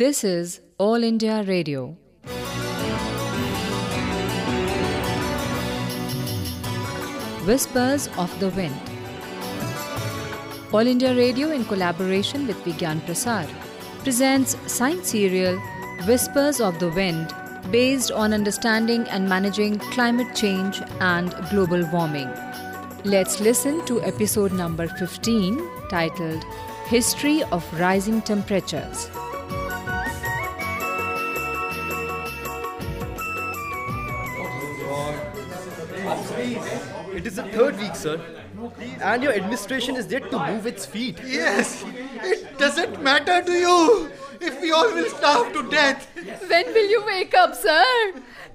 This is All India Radio. Whispers of the Wind. All India Radio, in collaboration with Vigyan Prasar, presents science serial Whispers of the Wind based on understanding and managing climate change and global warming. Let's listen to episode number 15 titled History of Rising Temperatures. It is the third week, sir. And your administration is yet to move its feet. Yes, it doesn't matter to you if we all will starve to death. When will you wake up, sir?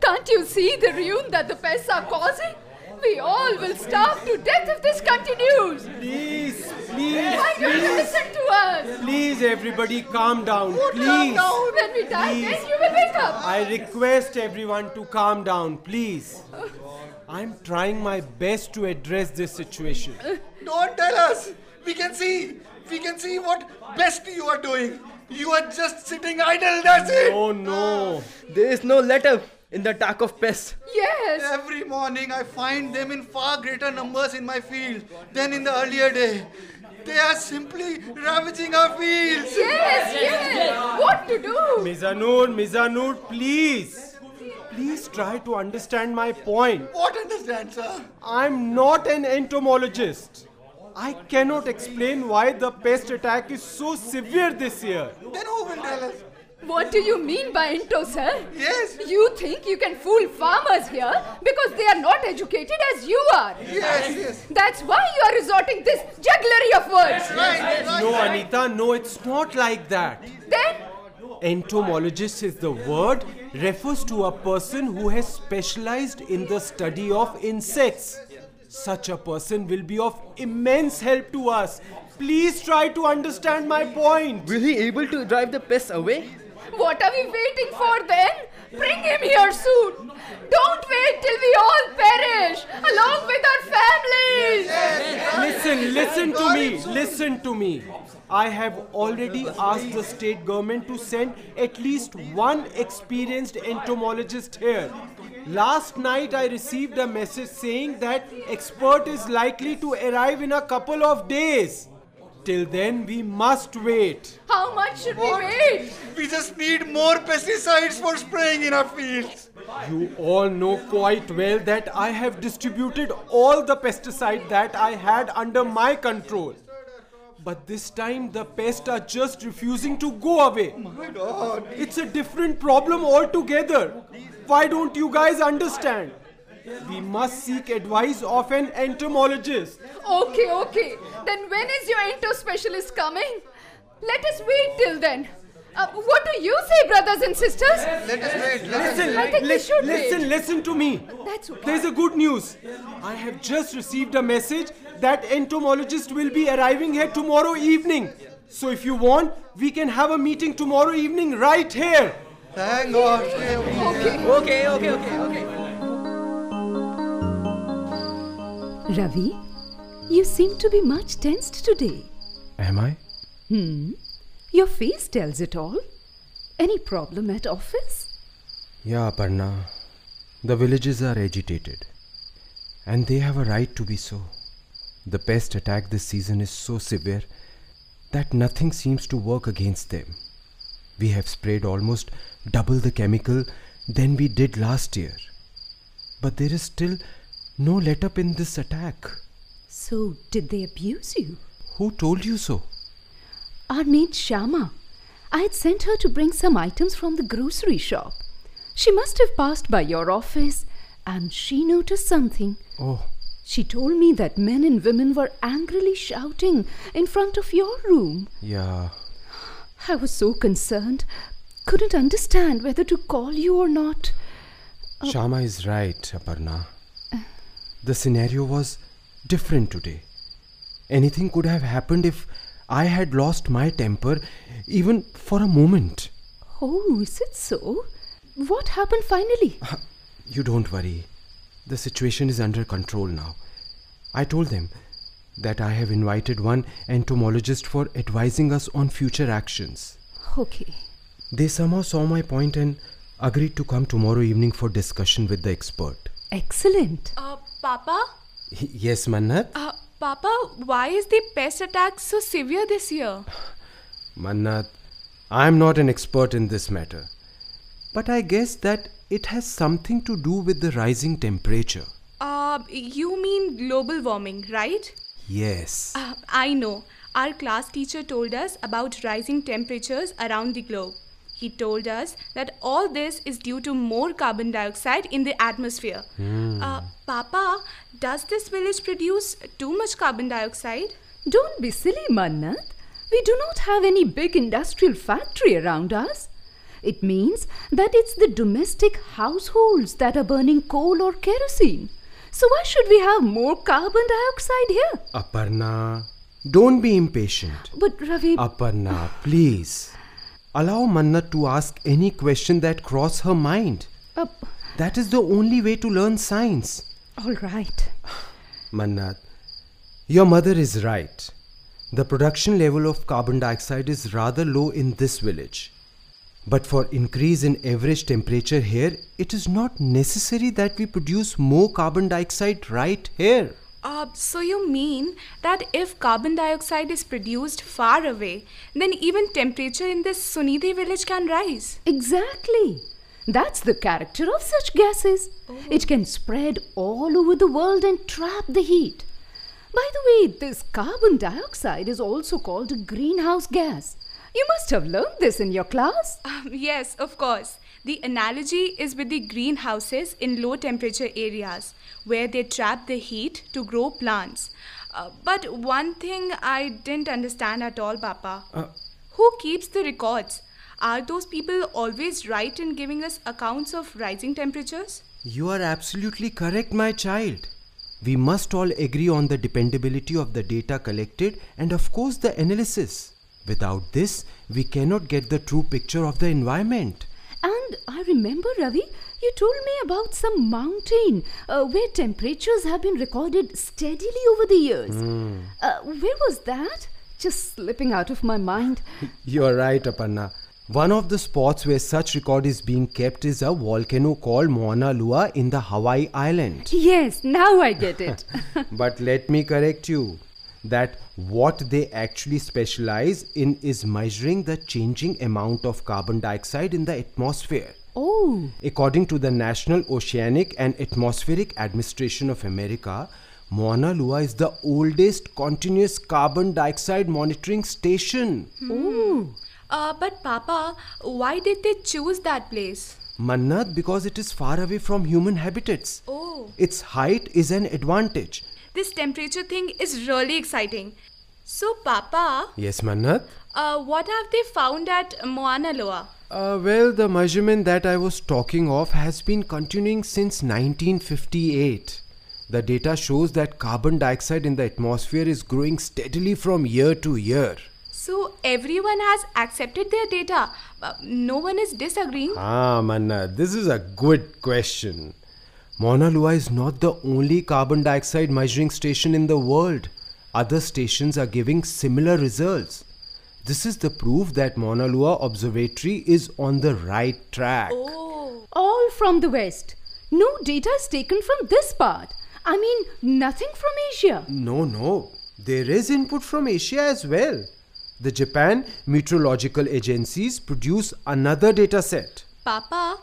Can't you see the ruin that the pests are causing? We all will starve to death if this continues. Please, please, Why don't you listen to us? please, everybody, calm down. Calm Please. down. When we die, Please. then you will wake up. I request everyone to calm down, please. I'm trying my best to address this situation. Don't tell us. We can see. We can see what best you are doing. You are just sitting idle, that's it. Oh no. There is no let up in the attack of pests. Yes. Every morning I find them in far greater numbers in my field than in the earlier day. They are simply ravaging our fields. Yes, yes. What to do? Mizanur, Mizanur, please. Please try to understand my point. What understand, sir? I'm not an entomologist. I cannot explain why the pest attack is so severe this year. Then who will tell us? What do you mean by into, sir? Yes. You think you can fool farmers here because they are not educated as you are. Yes, yes. That's why you are resorting this jugglery of words. Right, right. No, Anita, no, it's not like that. Then Entomologist is the word refers to a person who has specialized in the study of insects. Such a person will be of immense help to us. Please try to understand my point. Will he able to drive the pests away? What are we waiting for then? Bring him here soon. Don't wait till we all perish along with our families. Listen, listen to me, listen to me. I have already asked the state government to send at least one experienced entomologist here. Last night I received a message saying that expert is likely to arrive in a couple of days. Till then we must wait. How much should we wait? We just need more pesticides for spraying in our fields. You all know quite well that I have distributed all the pesticide that I had under my control. But this time the pests are just refusing to go away. My God. It's a different problem altogether. Why don't you guys understand? We must seek advice of an entomologist. Okay, okay. Then when is your ento specialist coming? Let us wait till then. Uh, what do you say, brothers and sisters? Let us wait. Let us Listen, I think we should listen, wait. listen to me. That's okay. There's a good news. I have just received a message that entomologist will be arriving here tomorrow evening. So if you want, we can have a meeting tomorrow evening right here. Thank God. Okay. Okay, okay, okay, Ravi, you seem to be much tensed today. Am I? Hmm. Your face tells it all. Any problem at office? Yeah, Parna. The villages are agitated. And they have a right to be so. The pest attack this season is so severe that nothing seems to work against them. We have sprayed almost double the chemical than we did last year. But there is still no let up in this attack. So, did they abuse you? Who told you so? Our maid Shama. I had sent her to bring some items from the grocery shop. She must have passed by your office and she noticed something. Oh, She told me that men and women were angrily shouting in front of your room. yeah. I was so concerned, couldn't understand whether to call you or not. Shama is right, Aparna. The scenario was different today. Anything could have happened if I had lost my temper even for a moment. Oh, is it so? What happened finally? You don't worry. The situation is under control now. I told them that I have invited one entomologist for advising us on future actions. Okay. They somehow saw my point and agreed to come tomorrow evening for discussion with the expert. Excellent. Uh, Papa? Yes, Mannat? Uh, Papa, why is the pest attack so severe this year? Mannat, I am not an expert in this matter. But I guess that it has something to do with the rising temperature. Uh, you mean global warming, right? Yes. Uh, I know. Our class teacher told us about rising temperatures around the globe. He told us that all this is due to more carbon dioxide in the atmosphere. Uh, Papa, does this village produce too much carbon dioxide? Don't be silly, Mannat. We do not have any big industrial factory around us. It means that it's the domestic households that are burning coal or kerosene. So why should we have more carbon dioxide here? Aparna, don't be impatient. But Ravi, Aparna, please. Allow Manna to ask any question that cross her mind. That is the only way to learn science. all right. Mannat, your mother is right. The production level of carbon dioxide is rather low in this village. But for increase in average temperature here, it is not necessary that we produce more carbon dioxide right here. Uh, so you mean that if carbon dioxide is produced far away, then even temperature in this Sunidhi village can rise? Exactly. That's the character of such gases. It can spread all over the world and trap the heat. By the way, this carbon dioxide is also called a greenhouse gas. You must have learned this in your class. Um, yes, of course. The analogy is with the greenhouses in low temperature areas where they trap the heat to grow plants. Uh, but one thing I didn't understand at all, Papa. Uh, Who keeps the records? Are those people always right in giving us accounts of rising temperatures? You are absolutely correct, my child. We must all agree on the dependability of the data collected and, of course, the analysis. Without this, we cannot get the true picture of the environment. And I remember, Ravi, you told me about some mountain uh, where temperatures have been recorded steadily over the years. Uh, where was that? Just slipping out of my mind. You are right, Aparna. One of the spots where such record is being kept is a volcano called Mauna Loa in the Hawaii Island. Yes, now I get it. but let me correct you that what they actually specialize in is measuring the changing amount of carbon dioxide in the atmosphere. oh, According to the National Oceanic and Atmospheric Administration of America, Mauna Loa is the oldest continuous carbon dioxide monitoring station. Uh, but Papa, why did they choose that place? Mannat because it is far away from human habitats. Oh. Its height is an advantage. This temperature thing is really exciting. So, Papa, Yes, Mannat? uh, what have they found at Mauna Loa? Uh, well, the measurement that I was talking of has been continuing since 1958. The data shows that carbon dioxide in the atmosphere is growing steadily from year to year. So, everyone has accepted their data. Uh, no one is disagreeing. Ah, Manna, this is a good question. Mauna Loa is not the only carbon dioxide measuring station in the world. Other stations are giving similar results. This is the proof that Mauna Loa Observatory is on the right track. Oh. All from the West. No data is taken from this part. I mean, nothing from Asia. No, no. There is input from Asia as well. The Japan Meteorological Agencies produce another data set. Papa,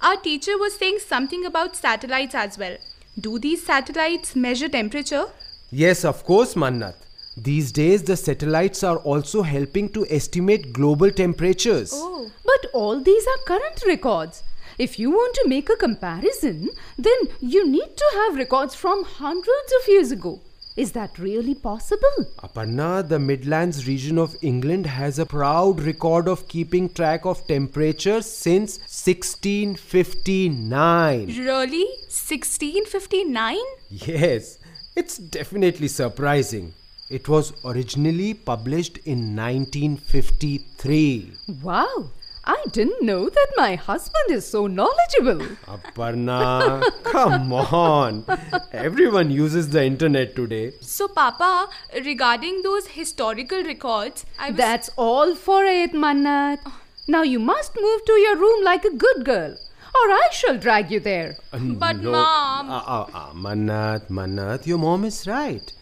our teacher was saying something about satellites as well. Do these satellites measure temperature? Yes, of course, Mannat. These days, the satellites are also helping to estimate global temperatures. Oh. But all these are current records. If you want to make a comparison, then you need to have records from hundreds of years ago. Is that really possible? Aparna, the Midlands region of England has a proud record of keeping track of temperatures since 1659. Really? 1659? Yes, it's definitely surprising. It was originally published in 1953. Wow, I didn't know that my husband is so knowledgeable. Aparna, come on. Everyone uses the internet today. So, Papa, regarding those historical records, I was. That's all for it, Mannat. Now you must move to your room like a good girl, or I shall drag you there. But, Mom. Uh, uh, uh, Mannat, Mannat, your mom is right.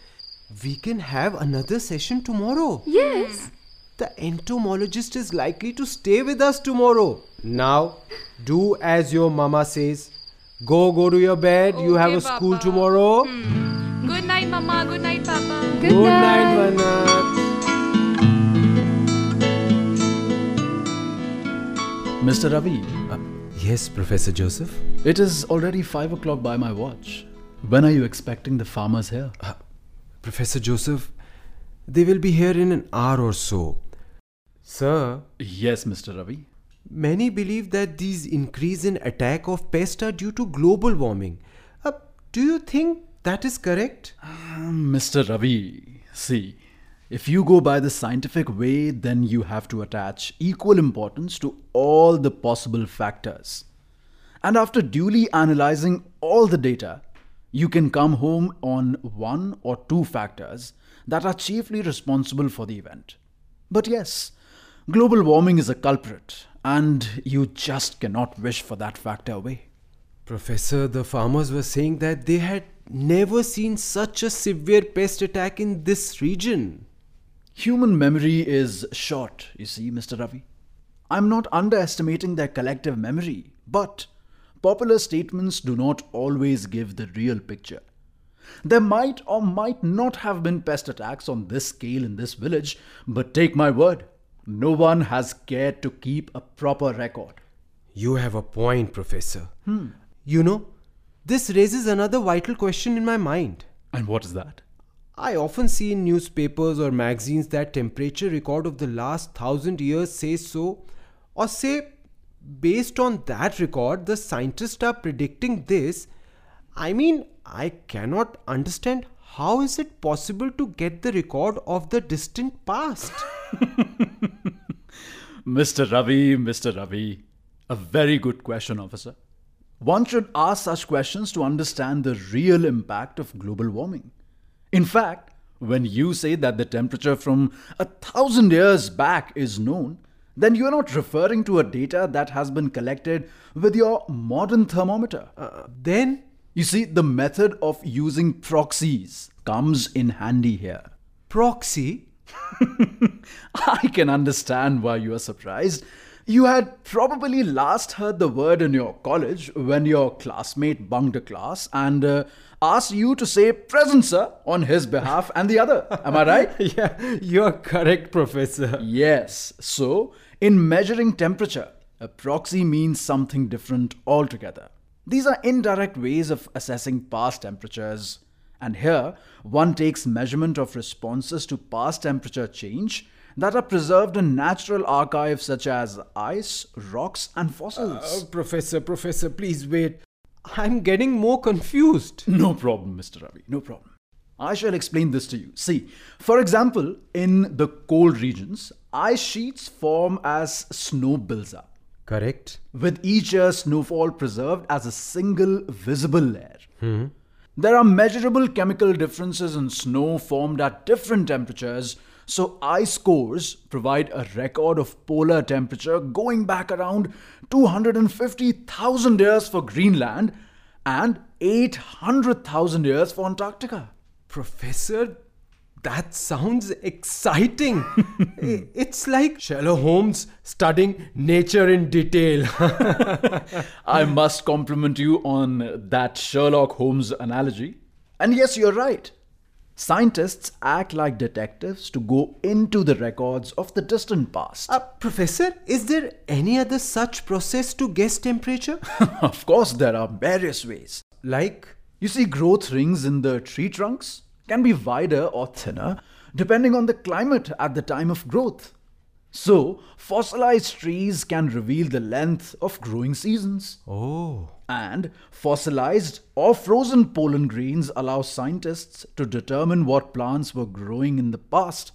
We can have another session tomorrow. Yes. The entomologist is likely to stay with us tomorrow. Now, do as your mama says. Go, go to your bed. you have Okay, a school Papa. tomorrow. Good night, Mama. Good night, Papa. Good, Good night. night, Mannat. Mr. Ravi, uh, Yes, Professor Joseph. it is already 5 o'clock by my watch. When are you expecting the farmers here? Professor Joseph, they will be here in an hour or so. Sir, Yes, Mr. Ravi. many believe that these increase in attack of pests are due to global warming. Uh, do you think that is correct? Mr. Ravi, see, if you go by the scientific way, then you have to attach equal importance to all the possible factors. And after duly analyzing all the data, you can come home on one or two factors that are chiefly responsible for the event. But yes, global warming is a culprit, and you just cannot wish for that factor away. Professor, the farmers were saying that they had never seen such a severe pest attack in this region. Human memory is short, you see, Mr. Ravi. I'm not underestimating their collective memory, but popular statements do not always give the real picture. There might or might not have been pest attacks on this scale in this village, but take my word, no one has cared to keep a proper record. You have a point, Professor. Hmm. You know, this raises another vital question in my mind. And what is that? I often see in newspapers or magazines that temperature record of the last thousand years says so, or say, based on that record, the scientists are predicting this. I mean, I cannot understand how is it possible to get the record of the distant past. Mr. Ravi, Mr. Ravi, a very good question, officer. One should ask such questions to understand the real impact of global warming. In fact, when you say that the temperature from a thousand years back is known, then you are not referring to a data that has been collected with your modern thermometer. Uh, then, You see, the method of using proxies comes in handy here. proxy. I can understand why you are surprised. You had probably last heard the word in your college when your classmate bunked a class and uh, asked you to say present, sir, on his behalf and the other. Am I right? yeah, you're correct, Professor. yes. So, in measuring temperature, a proxy means something different altogether. These are indirect ways of assessing past temperatures. And here, one takes measurement of responses to past temperature change that are preserved in natural archives such as ice, rocks, and fossils. Uh, professor, Professor, please wait. I'm getting more confused. No problem, Mr. Ravi, no problem. I shall explain this to you. See, for example, in the cold regions, ice sheets form as snow builds up, Correct. with each year's snowfall preserved as a single visible layer. There are measurable chemical differences in snow formed at different temperatures, so ice cores provide a record of polar temperature going back around 250,000 years for Greenland and 800,000 years for Antarctica. Professor, that sounds exciting. It's like Sherlock Holmes studying nature in detail. I must compliment you on that Sherlock Holmes analogy. And yes, you're right. Scientists act like detectives to go into the records of the distant past. uh, professor, is there any other such process to guess temperature? of course, there are various ways. like, You see, growth rings in the tree trunks can be wider or thinner depending on the climate at the time of growth. So, fossilized trees can reveal the length of growing seasons. oh, And fossilized or frozen pollen grains allow scientists to determine what plants were growing in the past,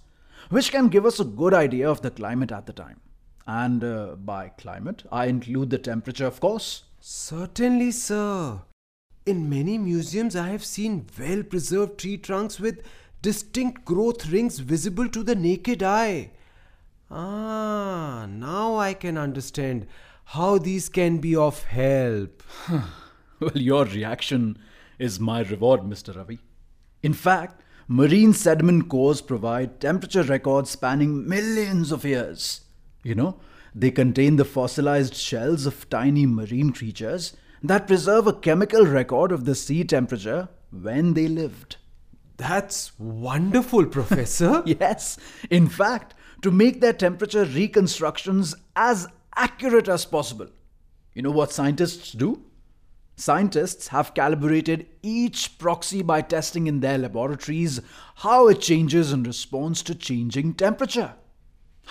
which can give us a good idea of the climate at the time. And uh, by climate, I include the temperature, of course. certainly, sir. In many museums, I have seen well preserved tree trunks with distinct growth rings visible to the naked eye. Ah, now I can understand how these can be of help. Well, your reaction is my reward, Mr. Ravi. In fact, marine sediment cores provide temperature records spanning millions of years. You know, they contain the fossilized shells of tiny marine creatures that preserve a chemical record of the sea temperature when they lived. That's wonderful, Professor. Yes, in fact, to make their temperature reconstructions as accurate as possible. You know what scientists do? Scientists have calibrated each proxy by testing in their laboratories how it changes in response to changing temperature.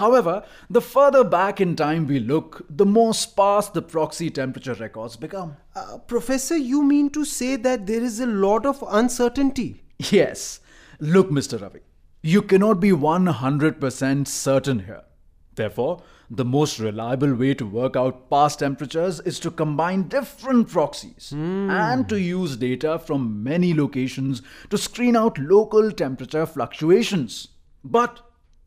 However, the further back in time we look, the more sparse the proxy temperature records become. Uh, Professor, you mean to say that there is a lot of uncertainty? Yes. Look, Mr. Ravi, you cannot be 100% certain here. Therefore, the most reliable way to work out past temperatures is to combine different proxies and to use data from many locations to screen out local temperature fluctuations. But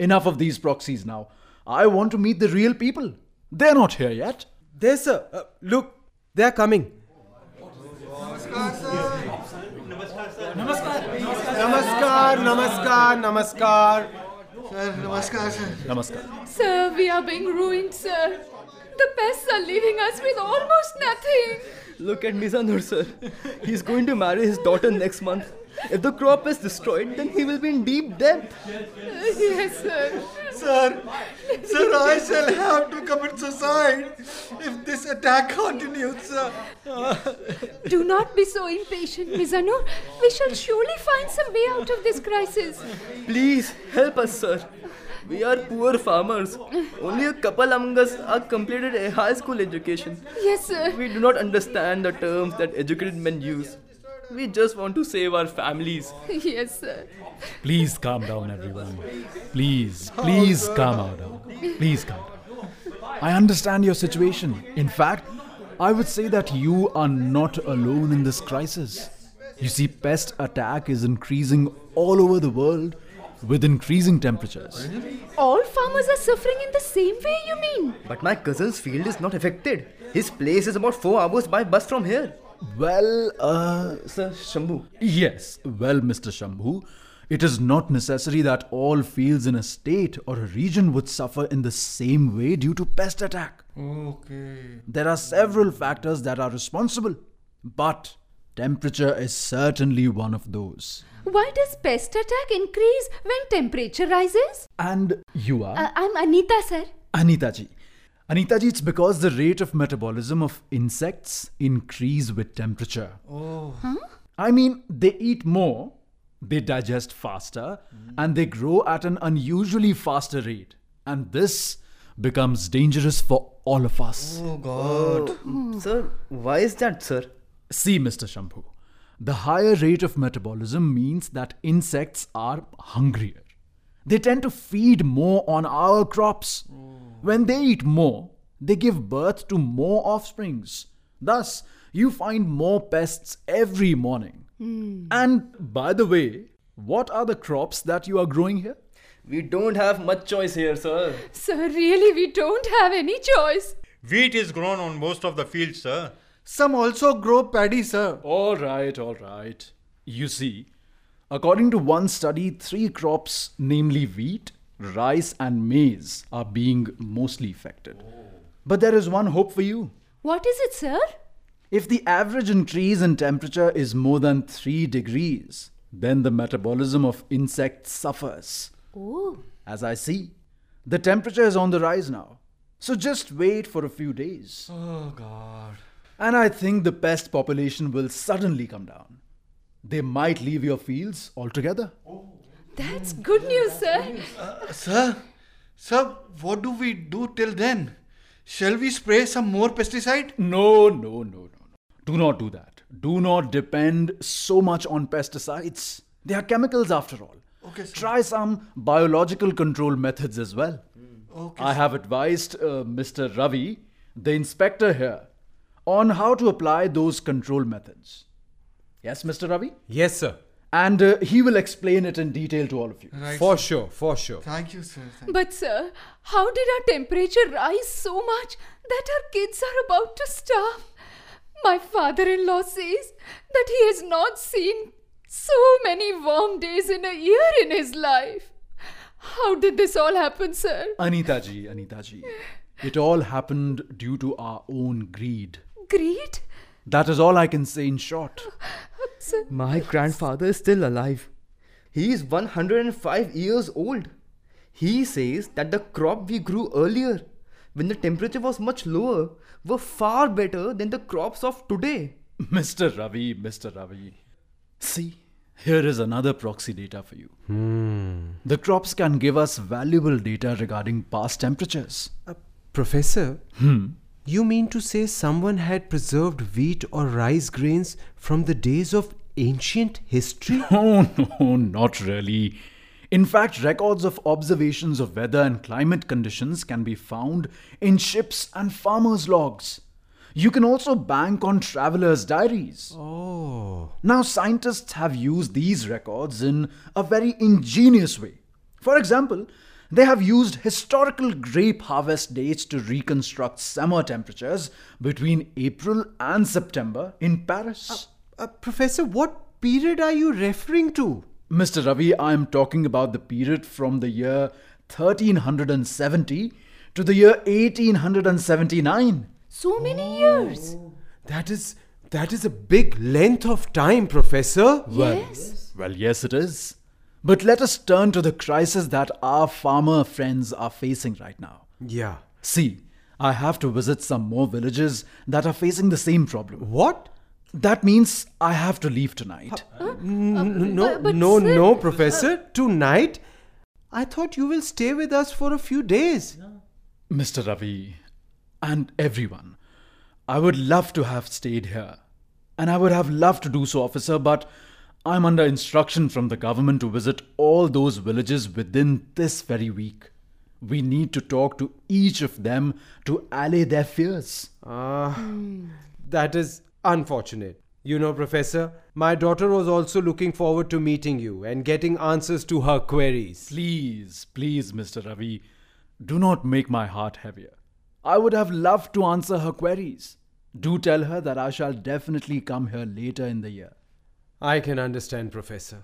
enough of these proxies now. I want to meet the real people. They're not here yet. There, sir. Uh, look, they are coming. Namaskar, namaskar, namaskar. Sir, namaskar, sir. Namaskar. Sir, we are being ruined, sir. The pests are leaving us with almost nothing. Look at Mizanur, sir. He's going to marry his daughter next month. If the crop is destroyed, then he will be in deep debt. Yes, sir. Sir, sir, I shall have to commit suicide if this attack continues, sir. Do not be so impatient, Mizanur. We shall surely find some way out of this crisis. Please help us, sir. We are poor farmers. Only a couple among us are completed a high school education. Yes, sir. We do not understand the terms that educated men use. We just want to save our families. Yes, sir. Please calm down, everyone. Please, please oh, calm down. Please calm down. I understand your situation. In fact, I would say that you are not alone in this crisis. You see, pest attack is increasing all over the world with increasing temperatures. All farmers are suffering in the same way, you mean? But my cousin's field is not affected. His place is about four hours by bus from here. Well, uh, Sir Shambhu. yes, well, Mr. Shambhu, it is not necessary that all fields in a state or a region would suffer in the same way due to pest attack. Okay. There are several factors that are responsible, but temperature is certainly one of those. Why does pest attack increase when temperature rises? And you are? Uh, I'm Anita, sir. Anita ji. Anita ji, it's because the rate of metabolism of insects increase with temperature. Oh. Huh? I mean, they eat more, they digest faster, and they grow at an unusually faster rate. And this becomes dangerous for all of us. Oh, God. Oh, sir, why is that, sir? See, Mr. Shambhu, the higher rate of metabolism means that insects are hungrier. They tend to feed more on our crops. Oh. When they eat more, they give birth to more offsprings. Thus, you find more pests every morning. Hmm. And by the way, what are the crops that you are growing here? We don't have much choice here, sir. Sir, really, we don't have any choice. Wheat is grown on most of the fields, sir. Some also grow paddy, sir. All right, all right. You see, according to one study, three crops, namely wheat, rice, and maize, are being mostly affected. Oh. But there is one hope for you. What is it, sir? If the average increase in temperature is more than 3 degrees, then the metabolism of insects suffers. Oh. As I see, the temperature is on the rise now. So just wait for a few days. Oh, God. And I think the pest population will suddenly come down. They might leave your fields altogether. That's good news, sir. Sir, sir, what do we do till then? Shall we spray some more pesticide? No, no, no, no, no. Do not do that. Do not depend so much on pesticides. They are chemicals after all. Okay, sir. Try some biological control methods as well. Okay. I have advised uh, Mr. Ravi, the inspector here, on how to apply those control methods. Yes, Mr. Ravi? Yes, sir. and uh, he will explain it in detail to all of you. Right. For sure, for sure. Thank you, sir. Thank But, sir, how did our temperature rise so much that our kids are about to starve? My father in law says that he has not seen so many warm days in a year in his life. How did this all happen, sir? Anita ji, Anita ji. It all happened due to our own greed. Greed? That is all I can say in short. Sir, My grandfather is still alive. He is 105 years old. He says that the crop we grew earlier, when the temperature was much lower, were far better than the crops of today. Mr. Ravi, Mr. Ravi. See, here is another proxy data for you. The crops can give us valuable data regarding past temperatures. Uh, Professor, you mean to say someone had preserved wheat or rice grains from the days of ancient history? Oh, no, not really. In fact, records of observations of weather and climate conditions can be found in ships and farmers' logs. You can also bank on travelers' diaries. oh. Now, scientists have used these records in a very ingenious way. For example, they have used historical grape harvest dates to reconstruct summer temperatures between April and September in Paris. Uh, professor, what period are you referring to? Mr. Ravi, I am talking about the period from the year 1370 to the year 1879. so many years. That is that is a big length of time, Professor. Yes. Well, yes, it is. But let us turn to the crisis that our farmer friends are facing right now. Yeah. See, I have to visit some more villages that are facing the same problem. What? That means I have to leave tonight. N- uh, no, but- but no, sir- no, Professor. Uh, tonight, I thought you will stay with us for a few days. Mr. Ravi and everyone, I would love to have stayed here. And I would have loved to do so, officer, but I'm under instruction from the government to visit all those villages within this very week. We need to talk to each of them to allay their fears. Ah, that is unfortunate. You know, Professor, my daughter was also looking forward to meeting you and getting answers to her queries. Please, please, Mr. Ravi, do not make my heart heavier. I would have loved to answer her queries. Do tell her that I shall definitely come here later in the year. I can understand, Professor.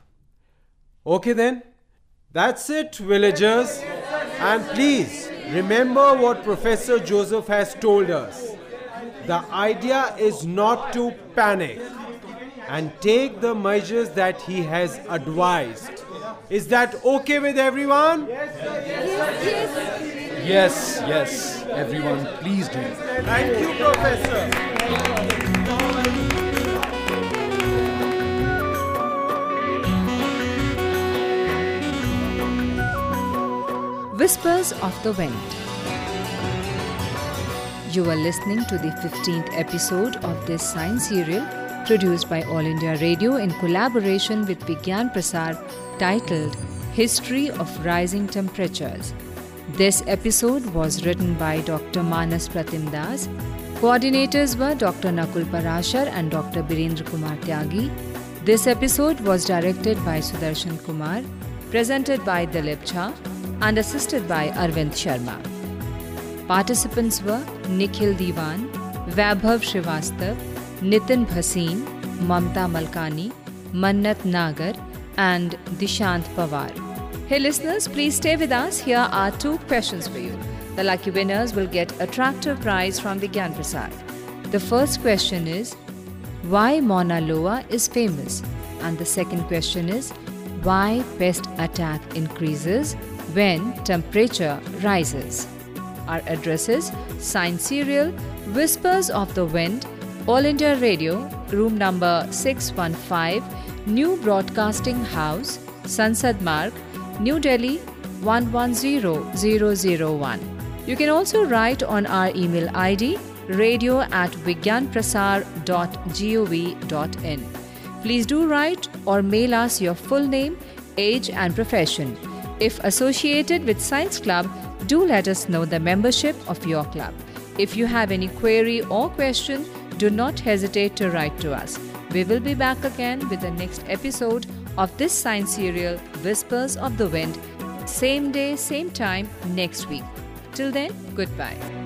Okay, then. That's it, villagers. And please remember what Professor Joseph has told us. The idea is not to panic and take the measures that he has advised. Is that okay with everyone? Yes, yes, yes, yes everyone, please do. Thank you, Professor. Whispers of the Wind. You are listening to the 15th episode of this science serial produced by All India Radio in collaboration with Vigyan Prasar titled History of Rising Temperatures. This episode was written by Dr. Manas Pratim Das. Coordinators were Dr. Nakul Parashar and Dr. Birendra Kumar Tyagi. This episode was directed by Sudarshan Kumar, presented by Dilip and assisted by Arvind Sharma. Participants were Nikhil Diwan, Vaibhav Srivastav, Nitin Bhasin, Mamta Malkani, Mannat Nagar, and Dishant Pawar. Hey listeners, please stay with us. Here are two questions for you. The lucky winners will get a tractor prize from the Prasad. The first question is Why Mauna Loa is famous? And the second question is Why pest attack increases when temperature rises? Our address is Science Serial, Whispers of the Wind, All India Radio, room number 615, New Broadcasting House, Sansad Marg, New Delhi 110001. You can also write on our email ID radio at vigyanprasar.gov.in. Please do write or mail us your full name, age, and profession. If associated with Science Club, do let us know the membership of your club. If you have any query or question, do not hesitate to write to us. We will be back again with the next episode of this science serial, Whispers of the Wind, same day, same time next week. Till then, goodbye.